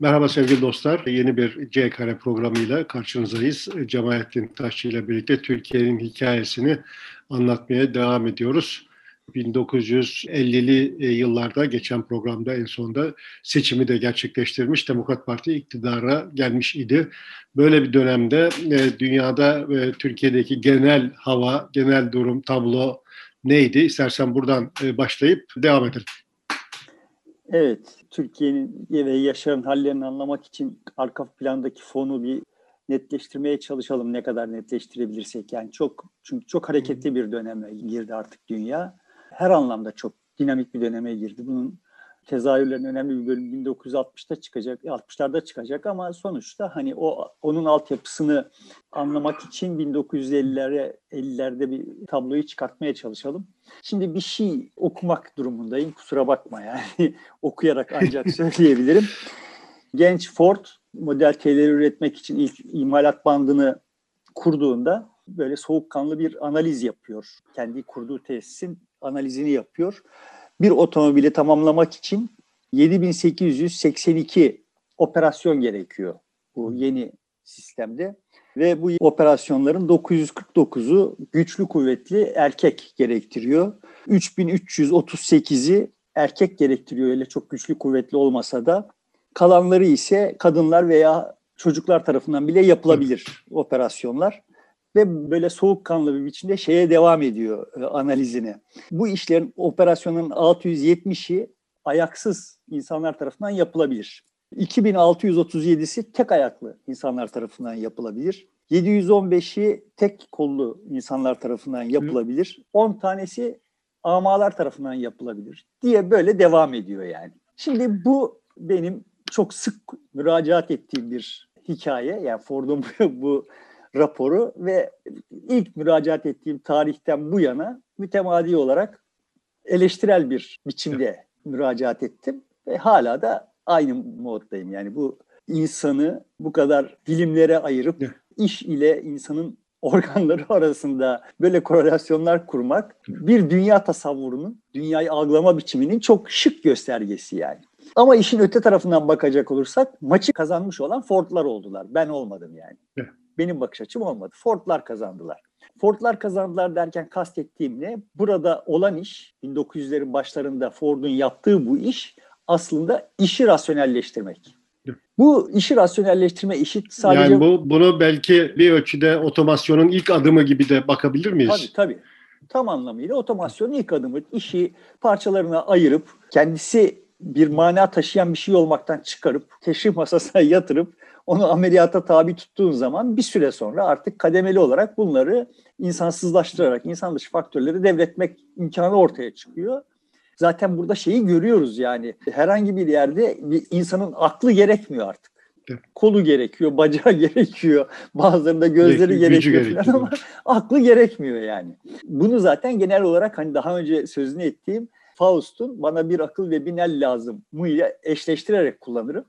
Merhaba sevgili dostlar. Yeni bir C Kare programıyla karşınızdayız. Cemalettin Taşçı ile birlikte Türkiye'nin hikayesini anlatmaya devam ediyoruz. 1950'li yıllarda geçen programda en sonunda seçimi de gerçekleştirmiş Demokrat Parti iktidara gelmiş idi. Böyle bir dönemde e, dünyada ve Türkiye'deki genel hava, genel durum, tablo neydi? İstersen buradan e, başlayıp devam edelim. Evet, Türkiye'nin ve yaşayan hallerini anlamak için arka plandaki fonu bir netleştirmeye çalışalım ne kadar netleştirebilirsek. Yani çok çünkü çok hareketli bir döneme girdi artık dünya. Her anlamda çok dinamik bir döneme girdi. Bunun tezahürlerin önemli bir bölümü 1960'ta çıkacak, 60'larda çıkacak ama sonuçta hani o onun altyapısını anlamak için 1950'lere 50'lerde bir tabloyu çıkartmaya çalışalım. Şimdi bir şey okumak durumundayım. Kusura bakma yani. Okuyarak ancak söyleyebilirim. Genç Ford model T'leri üretmek için ilk imalat bandını kurduğunda böyle soğukkanlı bir analiz yapıyor. Kendi kurduğu tesisin analizini yapıyor bir otomobili tamamlamak için 7882 operasyon gerekiyor bu yeni sistemde. Ve bu operasyonların 949'u güçlü kuvvetli erkek gerektiriyor. 3338'i erkek gerektiriyor öyle çok güçlü kuvvetli olmasa da. Kalanları ise kadınlar veya çocuklar tarafından bile yapılabilir operasyonlar ve böyle soğukkanlı bir biçimde şeye devam ediyor e, analizine. Bu işlerin operasyonun 670'i ayaksız insanlar tarafından yapılabilir. 2637'si tek ayaklı insanlar tarafından yapılabilir. 715'i tek kollu insanlar tarafından yapılabilir. 10 tanesi amalar tarafından yapılabilir diye böyle devam ediyor yani. Şimdi bu benim çok sık müracaat ettiğim bir hikaye. Yani Ford'un bu raporu ve ilk müracaat ettiğim tarihten bu yana mütemadi olarak eleştirel bir biçimde müracaat ettim ve hala da aynı moddayım. Yani bu insanı bu kadar dilimlere ayırıp iş ile insanın organları arasında böyle korelasyonlar kurmak bir dünya tasavvurunun, dünyayı algılama biçiminin çok şık göstergesi yani. Ama işin öte tarafından bakacak olursak maçı kazanmış olan Ford'lar oldular. Ben olmadım yani. Benim bakış açım olmadı. Ford'lar kazandılar. Ford'lar kazandılar derken kastettiğim ne? Burada olan iş, 1900'lerin başlarında Ford'un yaptığı bu iş aslında işi rasyonelleştirmek. Bu işi rasyonelleştirme işi sadece... Yani bu bunu belki bir ölçüde otomasyonun ilk adımı gibi de bakabilir miyiz? Tabii tabii. Tam anlamıyla otomasyonun ilk adımı. işi parçalarına ayırıp kendisi bir mana taşıyan bir şey olmaktan çıkarıp teşrif masasına yatırıp onu ameliyata tabi tuttuğun zaman bir süre sonra artık kademeli olarak bunları insansızlaştırarak insan dışı faktörleri devretmek imkanı ortaya çıkıyor. Zaten burada şeyi görüyoruz yani herhangi bir yerde bir insanın aklı gerekmiyor artık. Kolu gerekiyor, bacağı gerekiyor, bazılarında gözleri gerekiyor, gerekiyor falan ama aklı gerekmiyor yani. Bunu zaten genel olarak hani daha önce sözünü ettiğim Faust'un bana bir akıl ve bir nel lazım ile eşleştirerek kullanırım.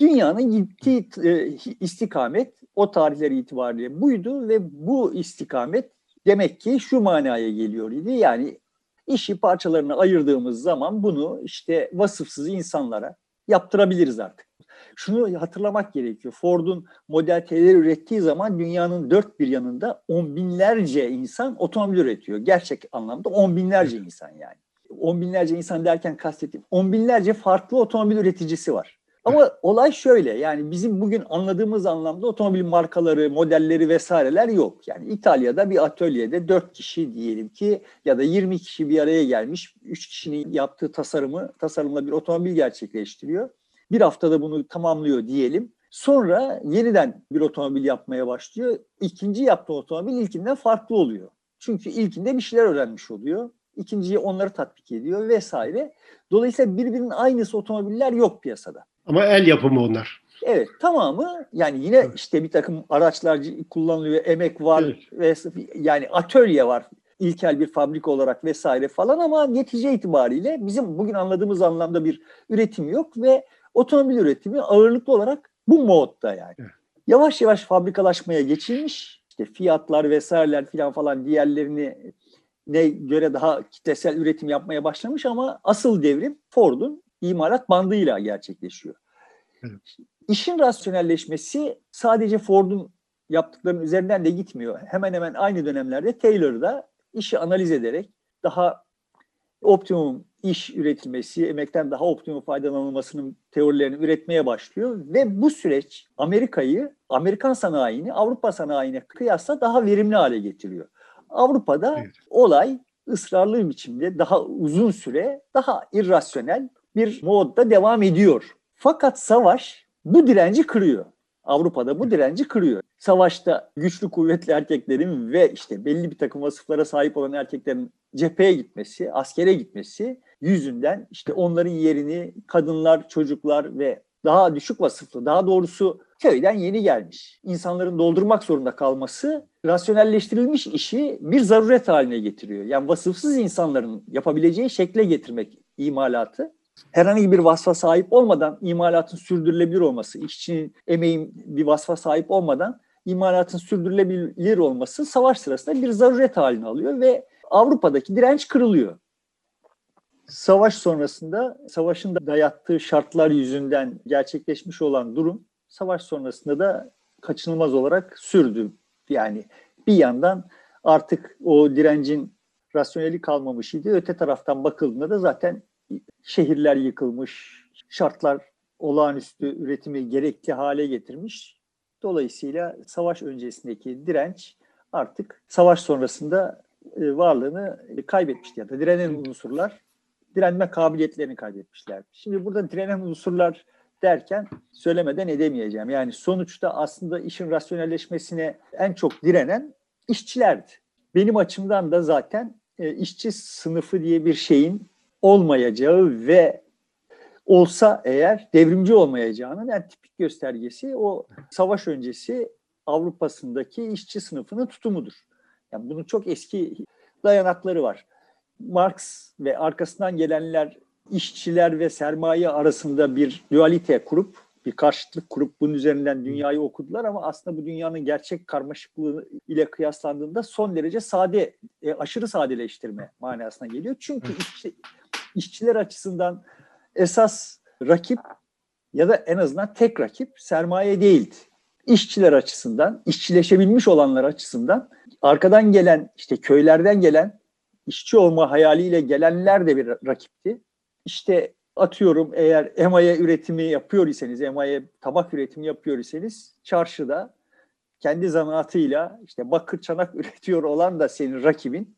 Dünyanın gittiği e, istikamet o tarihler itibariyle buydu ve bu istikamet demek ki şu manaya geliyor idi. Yani işi parçalarına ayırdığımız zaman bunu işte vasıfsız insanlara yaptırabiliriz artık. Şunu hatırlamak gerekiyor. Ford'un Model T'leri ürettiği zaman dünyanın dört bir yanında on binlerce insan otomobil üretiyor. Gerçek anlamda on binlerce insan yani. On binlerce insan derken kastettiğim on binlerce farklı otomobil üreticisi var. Ama olay şöyle yani bizim bugün anladığımız anlamda otomobil markaları, modelleri vesaireler yok. Yani İtalya'da bir atölyede 4 kişi diyelim ki ya da 20 kişi bir araya gelmiş. 3 kişinin yaptığı tasarımı, tasarımla bir otomobil gerçekleştiriyor. Bir haftada bunu tamamlıyor diyelim. Sonra yeniden bir otomobil yapmaya başlıyor. İkinci yaptığı otomobil ilkinden farklı oluyor. Çünkü ilkinde bir şeyler öğrenmiş oluyor. İkinciyi onları tatbik ediyor vesaire. Dolayısıyla birbirinin aynısı otomobiller yok piyasada. Ama el yapımı onlar. Evet tamamı yani yine evet. işte bir takım araçlar kullanılıyor, emek var evet. ve yani atölye var ilkel bir fabrika olarak vesaire falan ama netice itibariyle bizim bugün anladığımız anlamda bir üretim yok ve otomobil üretimi ağırlıklı olarak bu modda yani. Evet. Yavaş yavaş fabrikalaşmaya geçilmiş. İşte fiyatlar vesaireler falan falan diğerlerini ne göre daha kitlesel üretim yapmaya başlamış ama asıl devrim Ford'un imalat bandıyla gerçekleşiyor. Evet. İşin rasyonelleşmesi sadece Ford'un yaptıklarının üzerinden de gitmiyor. Hemen hemen aynı dönemlerde Taylor da işi analiz ederek daha optimum iş üretilmesi, emekten daha optimum faydalanılmasının teorilerini üretmeye başlıyor ve bu süreç Amerika'yı, Amerikan sanayini Avrupa sanayine kıyasla daha verimli hale getiriyor. Avrupa'da Evet. olay ısrarlı biçimde daha uzun süre daha irrasyonel bir modda devam ediyor. Fakat savaş bu direnci kırıyor. Avrupa'da bu direnci kırıyor. Savaşta güçlü kuvvetli erkeklerin ve işte belli bir takım vasıflara sahip olan erkeklerin cepheye gitmesi, askere gitmesi yüzünden işte onların yerini kadınlar, çocuklar ve daha düşük vasıflı, daha doğrusu köyden yeni gelmiş insanların doldurmak zorunda kalması rasyonelleştirilmiş işi bir zaruret haline getiriyor. Yani vasıfsız insanların yapabileceği şekle getirmek imalatı herhangi bir vasfa sahip olmadan imalatın sürdürülebilir olması, işçinin emeğin bir vasfa sahip olmadan imalatın sürdürülebilir olması savaş sırasında bir zaruret halini alıyor ve Avrupa'daki direnç kırılıyor. Savaş sonrasında savaşın da dayattığı şartlar yüzünden gerçekleşmiş olan durum savaş sonrasında da kaçınılmaz olarak sürdü. Yani bir yandan artık o direncin rasyoneli kalmamış idi. Öte taraftan bakıldığında da zaten şehirler yıkılmış, şartlar olağanüstü üretimi gerekli hale getirmiş. Dolayısıyla savaş öncesindeki direnç artık savaş sonrasında e, varlığını kaybetmişti ya da direnen unsurlar direnme kabiliyetlerini kaybetmişler. Şimdi burada direnen unsurlar derken söylemeden edemeyeceğim. Yani sonuçta aslında işin rasyonelleşmesine en çok direnen işçilerdi. Benim açımdan da zaten e, işçi sınıfı diye bir şeyin olmayacağı ve olsa eğer devrimci olmayacağının en tipik göstergesi o savaş öncesi Avrupa'sındaki işçi sınıfının tutumudur. Yani bunun çok eski dayanakları var. Marx ve arkasından gelenler işçiler ve sermaye arasında bir dualite kurup bir karşıtlık kurup bunun üzerinden dünyayı okudular ama aslında bu dünyanın gerçek karmaşıklığı ile kıyaslandığında son derece sade, e, aşırı sadeleştirme manasına geliyor. Çünkü işçi, işçiler açısından esas rakip ya da en azından tek rakip sermaye değildi. İşçiler açısından, işçileşebilmiş olanlar açısından arkadan gelen işte köylerden gelen işçi olma hayaliyle gelenler de bir rakipti. İşte atıyorum eğer emaye üretimi yapıyor iseniz, emaye tabak üretimi yapıyor iseniz çarşıda kendi zanaatıyla işte bakır çanak üretiyor olan da senin rakibin.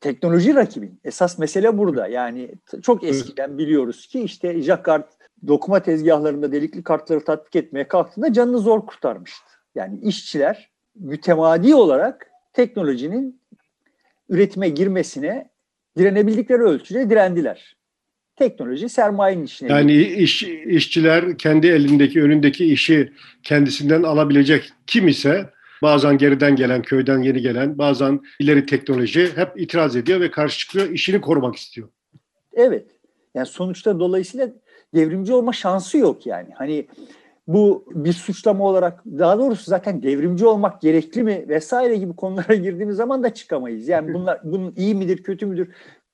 Teknoloji rakibin. Esas mesele burada. Yani çok eskiden biliyoruz ki işte Jacquard dokuma tezgahlarında delikli kartları tatbik etmeye kalktığında canını zor kurtarmıştı. Yani işçiler mütemadi olarak teknolojinin üretime girmesine direnebildikleri ölçüde direndiler. Teknoloji sermayenin işine. Yani iş, işçiler kendi elindeki, önündeki işi kendisinden alabilecek kim ise bazen geriden gelen, köyden yeni gelen, bazen ileri teknoloji hep itiraz ediyor ve karşı çıkıyor, işini korumak istiyor. Evet. Yani sonuçta dolayısıyla devrimci olma şansı yok yani. Hani bu bir suçlama olarak daha doğrusu zaten devrimci olmak gerekli mi vesaire gibi konulara girdiğimiz zaman da çıkamayız. Yani bunlar bunun iyi midir kötü müdür?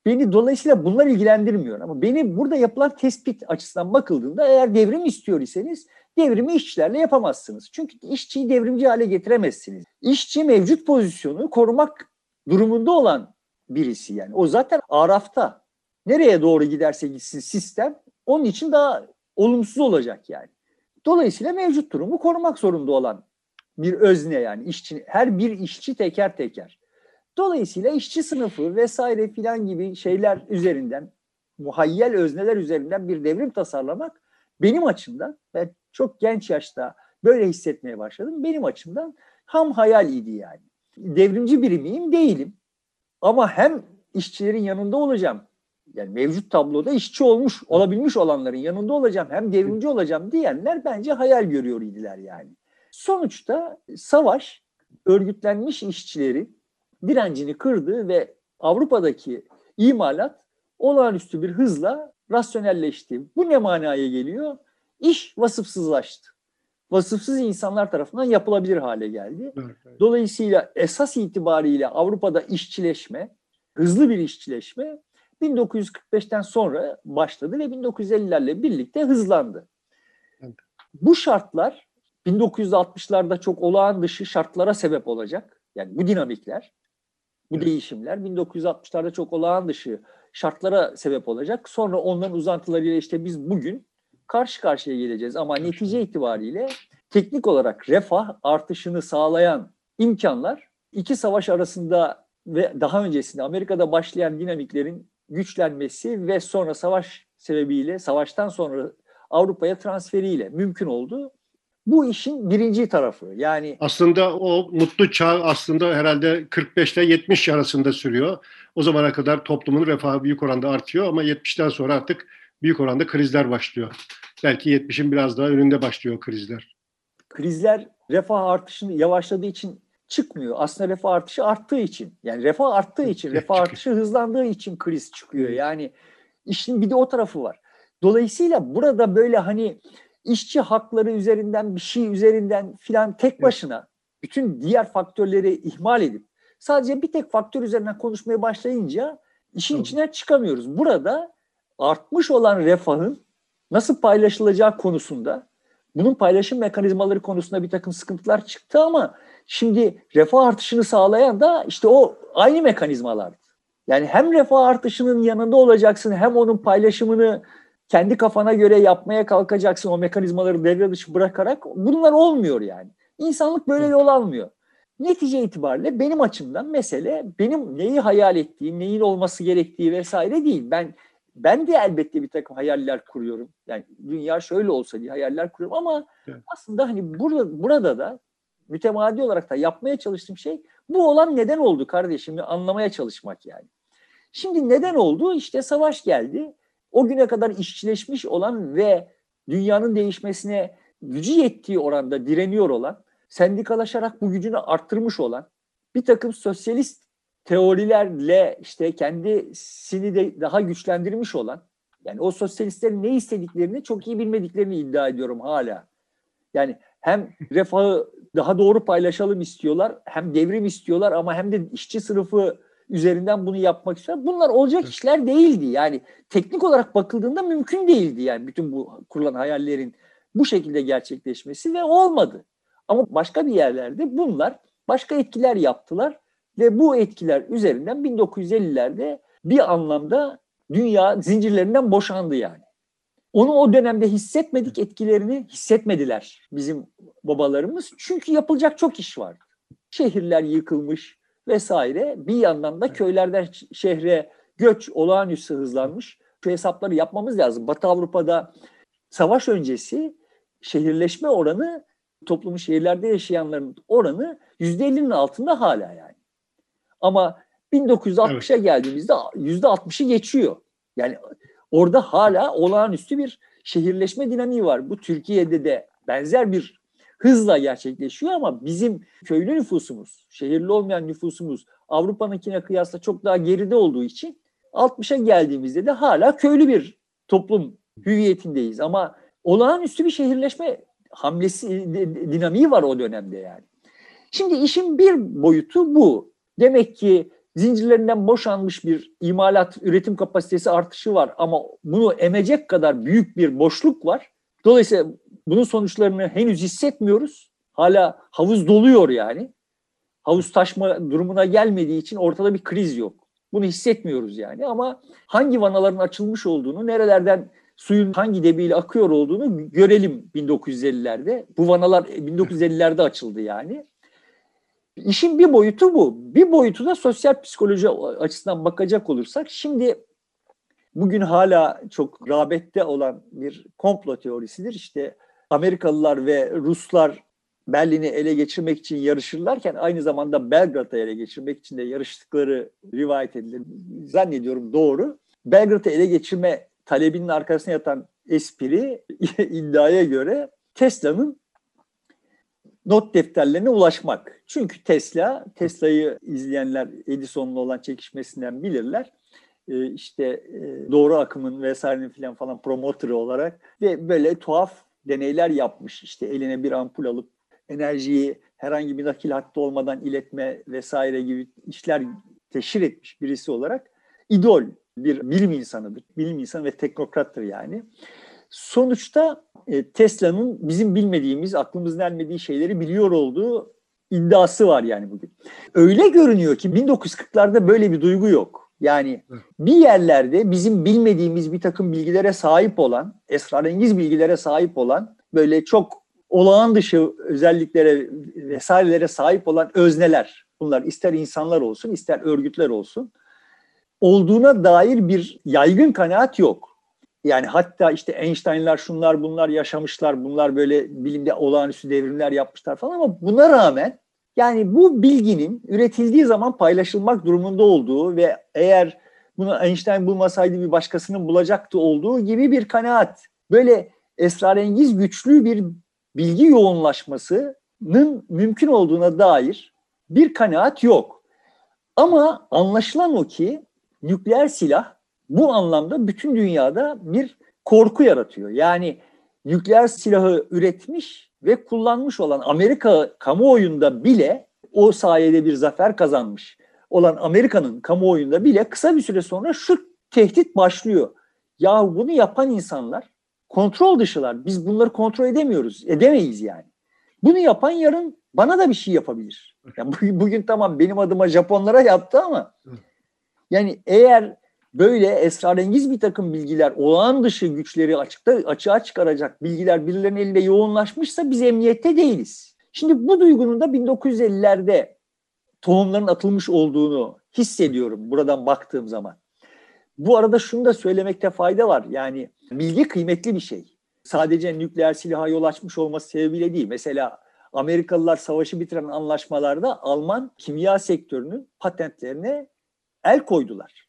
Beni dolayısıyla bunlar ilgilendirmiyor ama beni burada yapılan tespit açısından bakıldığında eğer devrim istiyor iseniz devrimi işçilerle yapamazsınız. Çünkü işçiyi devrimci hale getiremezsiniz. İşçi mevcut pozisyonu korumak durumunda olan birisi yani. O zaten arafta. Nereye doğru giderse gitsin sistem onun için daha olumsuz olacak yani. Dolayısıyla mevcut durumu korumak zorunda olan bir özne yani işçi, her bir işçi teker teker. Dolayısıyla işçi sınıfı vesaire filan gibi şeyler üzerinden, muhayyel özneler üzerinden bir devrim tasarlamak benim açımdan, ben çok genç yaşta böyle hissetmeye başladım. Benim açımdan ham hayal idi yani. Devrimci biri miyim? Değilim. Ama hem işçilerin yanında olacağım, yani mevcut tabloda işçi olmuş, olabilmiş olanların yanında olacağım, hem devrimci olacağım diyenler bence hayal görüyor idiler yani. Sonuçta savaş örgütlenmiş işçileri direncini kırdı ve Avrupa'daki imalat olağanüstü bir hızla rasyonelleşti. Bu ne manaya geliyor? İş vasıfsızlaştı. Vasıfsız insanlar tarafından yapılabilir hale geldi. Dolayısıyla esas itibariyle Avrupa'da işçileşme, hızlı bir işçileşme 1945'ten sonra başladı ve 1950'lerle birlikte hızlandı. Bu şartlar 1960'larda çok olağan dışı şartlara sebep olacak. Yani bu dinamikler, bu evet. değişimler 1960'larda çok olağan dışı şartlara sebep olacak. Sonra onların uzantılarıyla işte biz bugün karşı karşıya geleceğiz. Ama netice itibariyle teknik olarak refah artışını sağlayan imkanlar iki savaş arasında ve daha öncesinde Amerika'da başlayan dinamiklerin güçlenmesi ve sonra savaş sebebiyle, savaştan sonra Avrupa'ya transferiyle mümkün oldu. Bu işin birinci tarafı. Yani aslında o mutlu çağ aslında herhalde 45 ile 70 arasında sürüyor. O zamana kadar toplumun refahı büyük oranda artıyor ama 70'ten sonra artık büyük oranda krizler başlıyor. Belki 70'in biraz daha önünde başlıyor krizler. Krizler refah artışını yavaşladığı için çıkmıyor. Aslında refah artışı arttığı için. Yani refah arttığı için, refah artışı hızlandığı için kriz çıkıyor. Yani işin bir de o tarafı var. Dolayısıyla burada böyle hani işçi hakları üzerinden bir şey üzerinden filan tek başına bütün diğer faktörleri ihmal edip sadece bir tek faktör üzerinden konuşmaya başlayınca işin Tabii. içinden çıkamıyoruz. Burada artmış olan refahın nasıl paylaşılacağı konusunda bunun paylaşım mekanizmaları konusunda bir takım sıkıntılar çıktı ama şimdi refah artışını sağlayan da işte o aynı mekanizmalardı. Yani hem refah artışının yanında olacaksın hem onun paylaşımını kendi kafana göre yapmaya kalkacaksın o mekanizmaları devre dışı bırakarak bunlar olmuyor yani. İnsanlık böyle yol almıyor. Netice itibariyle benim açımdan mesele benim neyi hayal ettiğim, neyin olması gerektiği vesaire değil. Ben ben de elbette bir takım hayaller kuruyorum. Yani dünya şöyle olsa diye hayaller kuruyorum ama evet. aslında hani burada burada da mütemadi olarak da yapmaya çalıştığım şey bu olan neden oldu kardeşimi anlamaya çalışmak yani. Şimdi neden oldu? İşte savaş geldi o güne kadar işçileşmiş olan ve dünyanın değişmesine gücü yettiği oranda direniyor olan, sendikalaşarak bu gücünü arttırmış olan bir takım sosyalist teorilerle işte kendisini de daha güçlendirmiş olan, yani o sosyalistlerin ne istediklerini çok iyi bilmediklerini iddia ediyorum hala. Yani hem refahı daha doğru paylaşalım istiyorlar, hem devrim istiyorlar ama hem de işçi sınıfı üzerinden bunu yapmak istiyor. Bunlar olacak işler değildi. Yani teknik olarak bakıldığında mümkün değildi yani bütün bu kurulan hayallerin bu şekilde gerçekleşmesi ve olmadı. Ama başka bir yerlerde bunlar başka etkiler yaptılar ve bu etkiler üzerinden 1950'lerde bir anlamda dünya zincirlerinden boşandı yani. Onu o dönemde hissetmedik etkilerini hissetmediler bizim babalarımız. Çünkü yapılacak çok iş vardı. Şehirler yıkılmış, vesaire. Bir yandan da köylerden şehre göç olağanüstü hızlanmış. Şu hesapları yapmamız lazım. Batı Avrupa'da savaş öncesi şehirleşme oranı toplumun şehirlerde yaşayanların oranı %50'nin altında hala yani. Ama 1960'a evet. geldiğimizde %60'ı geçiyor. Yani orada hala olağanüstü bir şehirleşme dinamiği var. Bu Türkiye'de de benzer bir hızla gerçekleşiyor ama bizim köylü nüfusumuz, şehirli olmayan nüfusumuz Avrupa'nınkine kıyasla çok daha geride olduğu için 60'a geldiğimizde de hala köylü bir toplum hüviyetindeyiz ama olağanüstü bir şehirleşme hamlesi dinamiği var o dönemde yani. Şimdi işin bir boyutu bu. Demek ki zincirlerinden boşanmış bir imalat, üretim kapasitesi artışı var ama bunu emecek kadar büyük bir boşluk var. Dolayısıyla bunun sonuçlarını henüz hissetmiyoruz. Hala havuz doluyor yani. Havuz taşma durumuna gelmediği için ortada bir kriz yok. Bunu hissetmiyoruz yani ama hangi vanaların açılmış olduğunu, nerelerden suyun hangi debiyle akıyor olduğunu görelim 1950'lerde. Bu vanalar 1950'lerde açıldı yani. İşin bir boyutu bu. Bir boyutu da sosyal psikoloji açısından bakacak olursak şimdi bugün hala çok rağbette olan bir komplo teorisidir. İşte Amerikalılar ve Ruslar Berlin'i ele geçirmek için yarışırlarken aynı zamanda Belgrad'ı ele geçirmek için de yarıştıkları rivayet edilir. Zannediyorum doğru. Belgrad'ı ele geçirme talebinin arkasına yatan espri iddiaya göre Tesla'nın not defterlerine ulaşmak. Çünkü Tesla, Tesla'yı izleyenler Edison'la olan çekişmesinden bilirler. Ee, işte e, doğru akımın vesairenin filan falan promotörü olarak ve böyle tuhaf deneyler yapmış. İşte eline bir ampul alıp enerjiyi herhangi bir nakil hattı olmadan iletme vesaire gibi işler teşhir etmiş birisi olarak idol bir bilim insanıdır. Bilim insanı ve teknokrattır yani. Sonuçta e, Tesla'nın bizim bilmediğimiz, aklımızın ermediği şeyleri biliyor olduğu iddiası var yani bugün. Öyle görünüyor ki 1940'larda böyle bir duygu yok. Yani bir yerlerde bizim bilmediğimiz bir takım bilgilere sahip olan, esrarengiz bilgilere sahip olan, böyle çok olağan dışı özelliklere vesairelere sahip olan özneler, bunlar ister insanlar olsun ister örgütler olsun, olduğuna dair bir yaygın kanaat yok. Yani hatta işte Einstein'lar şunlar bunlar yaşamışlar, bunlar böyle bilimde olağanüstü devrimler yapmışlar falan ama buna rağmen yani bu bilginin üretildiği zaman paylaşılmak durumunda olduğu ve eğer bunu Einstein bulmasaydı bir başkasının bulacaktı olduğu gibi bir kanaat. Böyle esrarengiz güçlü bir bilgi yoğunlaşmasının mümkün olduğuna dair bir kanaat yok. Ama anlaşılan o ki nükleer silah bu anlamda bütün dünyada bir korku yaratıyor. Yani nükleer silahı üretmiş ve kullanmış olan Amerika kamuoyunda bile o sayede bir zafer kazanmış olan Amerika'nın kamuoyunda bile kısa bir süre sonra şu tehdit başlıyor. Ya bunu yapan insanlar kontrol dışılar. Biz bunları kontrol edemiyoruz. Edemeyiz yani. Bunu yapan yarın bana da bir şey yapabilir. Yani bugün tamam benim adıma Japonlara yaptı ama yani eğer böyle esrarengiz bir takım bilgiler, olağan dışı güçleri açıkta açığa çıkaracak bilgiler birilerinin elinde yoğunlaşmışsa biz emniyette değiliz. Şimdi bu duygunun da 1950'lerde tohumların atılmış olduğunu hissediyorum buradan baktığım zaman. Bu arada şunu da söylemekte fayda var. Yani bilgi kıymetli bir şey. Sadece nükleer silaha yol açmış olması sebebiyle değil. Mesela Amerikalılar savaşı bitiren anlaşmalarda Alman kimya sektörünün patentlerine el koydular.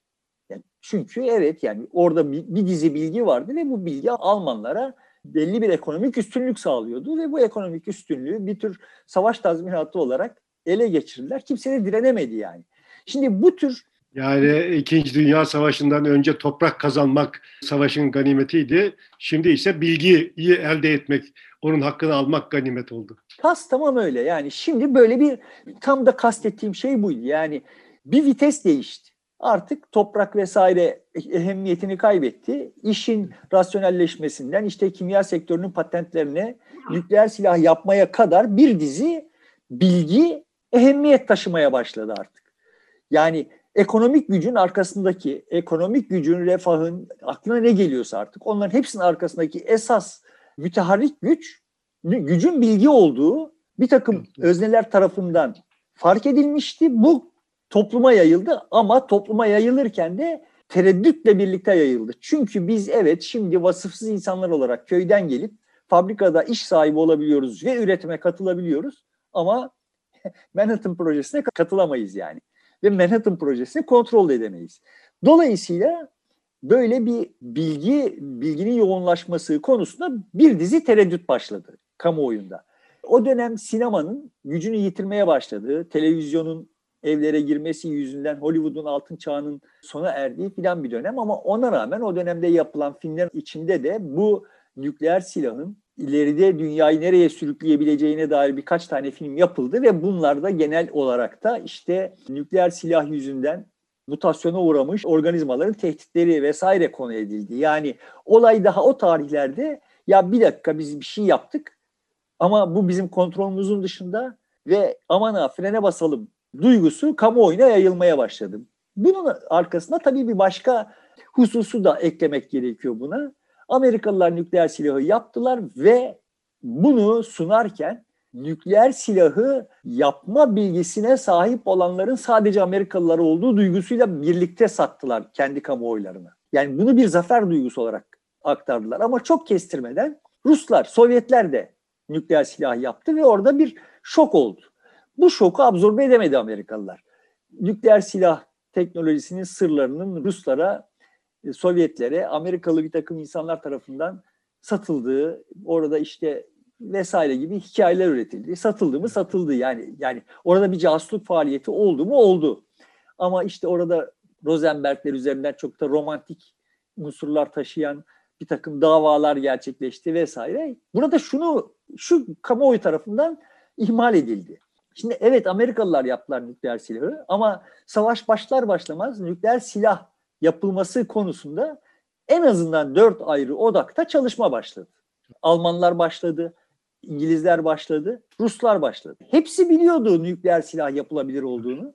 Çünkü evet yani orada bir, bir dizi bilgi vardı ve bu bilgi Almanlara belli bir ekonomik üstünlük sağlıyordu ve bu ekonomik üstünlüğü bir tür savaş tazminatı olarak ele geçirdiler. Kimse de direnemedi yani. Şimdi bu tür yani İkinci Dünya Savaşı'ndan önce toprak kazanmak savaşın ganimetiydi. Şimdi ise bilgiyi elde etmek, onun hakkını almak ganimet oldu. Kas tamam öyle. Yani şimdi böyle bir tam da kastettiğim şey buydu. Yani bir vites değişti. Artık toprak vesaire ehemmiyetini kaybetti. İşin rasyonelleşmesinden işte kimya sektörünün patentlerine, nükleer silah yapmaya kadar bir dizi bilgi ehemmiyet taşımaya başladı artık. Yani ekonomik gücün arkasındaki, ekonomik gücün, refahın, aklına ne geliyorsa artık onların hepsinin arkasındaki esas müteharrik güç, gücün bilgi olduğu bir takım özneler tarafından fark edilmişti. Bu topluma yayıldı ama topluma yayılırken de tereddütle birlikte yayıldı. Çünkü biz evet şimdi vasıfsız insanlar olarak köyden gelip fabrikada iş sahibi olabiliyoruz ve üretime katılabiliyoruz ama Manhattan projesine katılamayız yani ve Manhattan projesini kontrol edemeyiz. Dolayısıyla böyle bir bilgi bilginin yoğunlaşması konusunda bir dizi tereddüt başladı kamuoyunda. O dönem sinemanın gücünü yitirmeye başladığı, televizyonun evlere girmesi yüzünden Hollywood'un altın çağının sona erdiği filan bir dönem ama ona rağmen o dönemde yapılan filmler içinde de bu nükleer silahın ileride dünyayı nereye sürükleyebileceğine dair birkaç tane film yapıldı ve bunlarda genel olarak da işte nükleer silah yüzünden mutasyona uğramış organizmaların tehditleri vesaire konu edildi. Yani olay daha o tarihlerde ya bir dakika biz bir şey yaptık ama bu bizim kontrolümüzün dışında ve aman ha frene basalım duygusu kamuoyuna yayılmaya başladı. Bunun arkasında tabii bir başka hususu da eklemek gerekiyor buna. Amerikalılar nükleer silahı yaptılar ve bunu sunarken nükleer silahı yapma bilgisine sahip olanların sadece Amerikalılar olduğu duygusuyla birlikte sattılar kendi kamuoylarına. Yani bunu bir zafer duygusu olarak aktardılar ama çok kestirmeden Ruslar, Sovyetler de nükleer silah yaptı ve orada bir şok oldu. Bu şoku absorbe edemedi Amerikalılar. Nükleer silah teknolojisinin sırlarının Ruslara e, Sovyetlere Amerikalı bir takım insanlar tarafından satıldığı, orada işte vesaire gibi hikayeler üretildi. Satıldı mı satıldı yani. Yani orada bir casusluk faaliyeti oldu mu oldu. Ama işte orada Rosenbergler üzerinden çok da romantik unsurlar taşıyan bir takım davalar gerçekleşti vesaire. Burada şunu şu kamuoyu tarafından ihmal edildi. Şimdi evet Amerikalılar yaptılar nükleer silahı ama savaş başlar başlamaz nükleer silah yapılması konusunda en azından dört ayrı odakta çalışma başladı. Almanlar başladı, İngilizler başladı, Ruslar başladı. Hepsi biliyordu nükleer silah yapılabilir olduğunu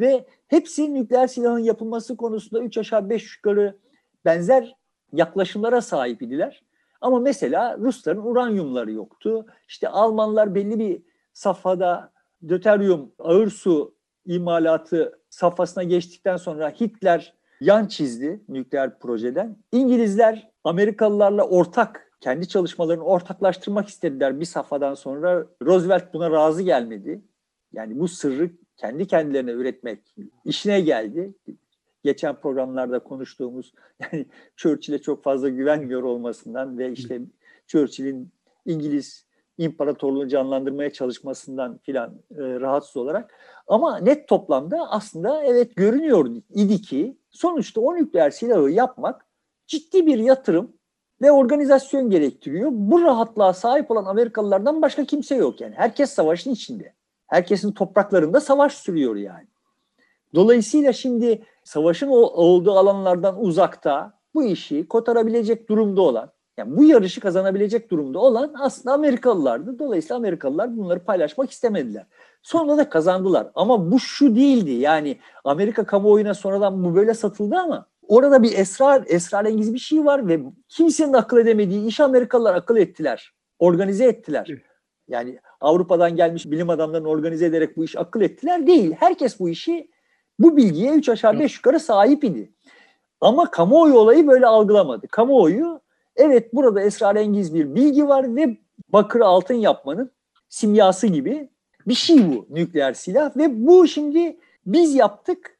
ve hepsi nükleer silahın yapılması konusunda 3 aşağı 5 yukarı benzer yaklaşımlara sahip idiler. Ama mesela Rusların uranyumları yoktu. İşte Almanlar belli bir safhada döteryum, ağır su imalatı safhasına geçtikten sonra Hitler yan çizdi nükleer projeden. İngilizler Amerikalılarla ortak kendi çalışmalarını ortaklaştırmak istediler bir safhadan sonra. Roosevelt buna razı gelmedi. Yani bu sırrı kendi kendilerine üretmek işine geldi. Geçen programlarda konuştuğumuz yani Churchill'e çok fazla güvenmiyor olmasından ve işte Churchill'in İngiliz imparatorluğu canlandırmaya çalışmasından filan e, rahatsız olarak. Ama net toplamda aslında evet görünüyor idi ki sonuçta o nükleer silahı yapmak ciddi bir yatırım ve organizasyon gerektiriyor. Bu rahatlığa sahip olan Amerikalılardan başka kimse yok yani. Herkes savaşın içinde. Herkesin topraklarında savaş sürüyor yani. Dolayısıyla şimdi savaşın olduğu alanlardan uzakta bu işi kotarabilecek durumda olan, yani bu yarışı kazanabilecek durumda olan aslında Amerikalılardı. Dolayısıyla Amerikalılar bunları paylaşmak istemediler. Sonra da kazandılar. Ama bu şu değildi. Yani Amerika kamuoyuna sonradan bu böyle satıldı ama orada bir esrar, esrarengiz bir şey var ve kimsenin akıl edemediği iş Amerikalılar akıl ettiler. Organize ettiler. Yani Avrupa'dan gelmiş bilim adamlarını organize ederek bu iş akıl ettiler değil. Herkes bu işi bu bilgiye 3 aşağı 5 yukarı sahip idi. Ama kamuoyu olayı böyle algılamadı. Kamuoyu evet burada esrarengiz bir bilgi var ve bakır altın yapmanın simyası gibi bir şey bu nükleer silah ve bu şimdi biz yaptık.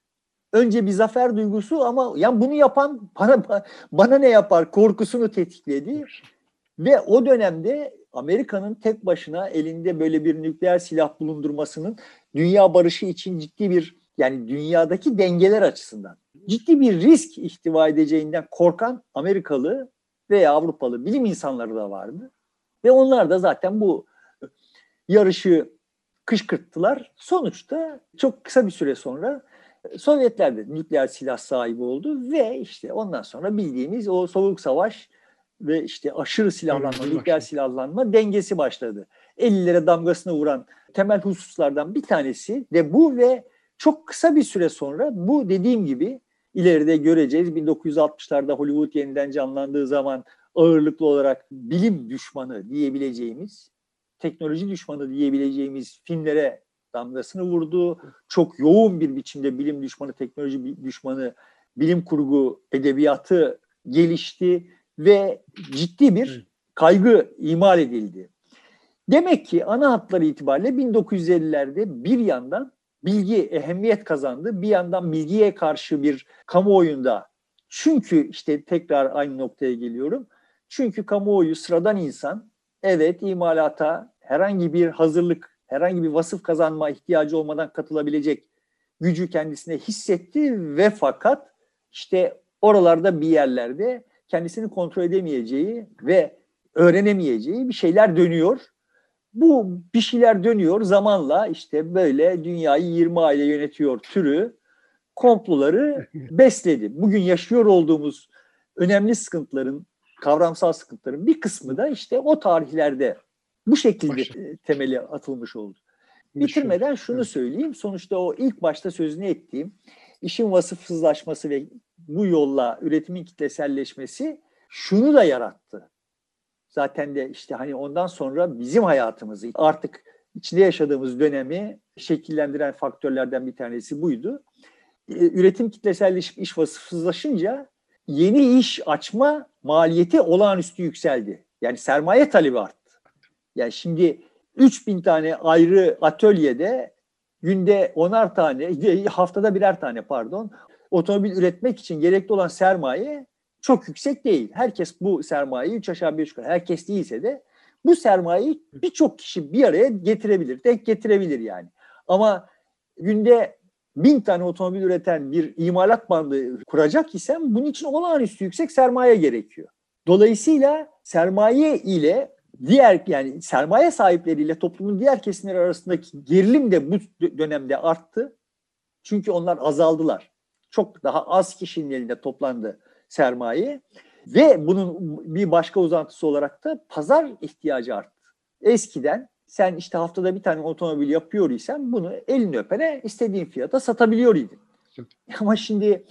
Önce bir zafer duygusu ama ya bunu yapan bana bana ne yapar korkusunu tetikledi. Ve o dönemde Amerika'nın tek başına elinde böyle bir nükleer silah bulundurmasının dünya barışı için ciddi bir yani dünyadaki dengeler açısından ciddi bir risk ihtiva edeceğinden korkan Amerikalı veya Avrupalı bilim insanları da vardı. Ve onlar da zaten bu yarışı kışkırttılar. Sonuçta çok kısa bir süre sonra Sovyetler de nükleer silah sahibi oldu ve işte ondan sonra bildiğimiz o soğuk savaş ve işte aşırı silahlanma, nükleer silahlanma dengesi başladı. 50'lere damgasını vuran temel hususlardan bir tanesi de bu ve çok kısa bir süre sonra bu dediğim gibi ileride göreceğiz. 1960'larda Hollywood yeniden canlandığı zaman ağırlıklı olarak bilim düşmanı diyebileceğimiz, teknoloji düşmanı diyebileceğimiz filmlere damgasını vurdu. Çok yoğun bir biçimde bilim düşmanı, teknoloji düşmanı, bilim kurgu edebiyatı gelişti ve ciddi bir kaygı imal edildi. Demek ki ana hatları itibariyle 1950'lerde bir yandan bilgi ehemmiyet kazandı. Bir yandan bilgiye karşı bir kamuoyunda çünkü işte tekrar aynı noktaya geliyorum. Çünkü kamuoyu sıradan insan evet imalata herhangi bir hazırlık, herhangi bir vasıf kazanma ihtiyacı olmadan katılabilecek gücü kendisine hissetti ve fakat işte oralarda bir yerlerde kendisini kontrol edemeyeceği ve öğrenemeyeceği bir şeyler dönüyor. Bu bir şeyler dönüyor zamanla işte böyle dünyayı 20 aile yönetiyor türü komploları besledi. Bugün yaşıyor olduğumuz önemli sıkıntıların, kavramsal sıkıntıların bir kısmı da işte o tarihlerde bu şekilde Başla. temeli atılmış oldu. Bitirmeden şunu söyleyeyim. Sonuçta o ilk başta sözünü ettiğim işin vasıfsızlaşması ve bu yolla üretimin kitleselleşmesi şunu da yarattı. Zaten de işte hani ondan sonra bizim hayatımızı artık içinde yaşadığımız dönemi şekillendiren faktörlerden bir tanesi buydu. Ee, üretim kitleselleşip iş vasıfsızlaşınca yeni iş açma maliyeti olağanüstü yükseldi. Yani sermaye talebi arttı. Yani şimdi 3000 tane ayrı atölyede günde onar tane, haftada birer tane pardon, otomobil üretmek için gerekli olan sermaye çok yüksek değil. Herkes bu sermayeyi 3 aşağı 5 yukarı, herkes değilse de bu sermayeyi birçok kişi bir araya getirebilir, denk getirebilir yani. Ama günde bin tane otomobil üreten bir imalat bandı kuracak isem bunun için olağanüstü yüksek sermaye gerekiyor. Dolayısıyla sermaye ile diğer yani sermaye sahipleriyle toplumun diğer kesimleri arasındaki gerilim de bu dönemde arttı. Çünkü onlar azaldılar. Çok daha az kişinin elinde toplandı sermaye. Ve bunun bir başka uzantısı olarak da pazar ihtiyacı arttı. Eskiden sen işte haftada bir tane otomobil yapıyor isen bunu elini öpene istediğin fiyata satabiliyor idin. Ama şimdi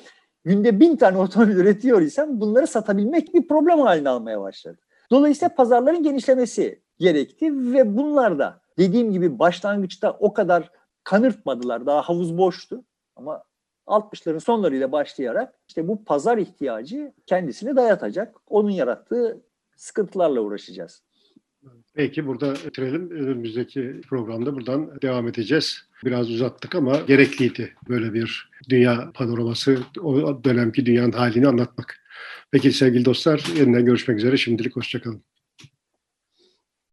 günde bin tane otomobil üretiyor isen bunları satabilmek bir problem haline almaya başladı. Dolayısıyla pazarların genişlemesi gerekti ve bunlar da dediğim gibi başlangıçta o kadar kanırtmadılar. Daha havuz boştu ama 60'ların sonlarıyla başlayarak işte bu pazar ihtiyacı kendisini dayatacak. Onun yarattığı sıkıntılarla uğraşacağız. Peki burada bitirelim. Önümüzdeki programda buradan devam edeceğiz. Biraz uzattık ama gerekliydi böyle bir dünya panoraması, o dönemki dünyanın halini anlatmak. Peki sevgili dostlar, yeniden görüşmek üzere. Şimdilik hoşçakalın.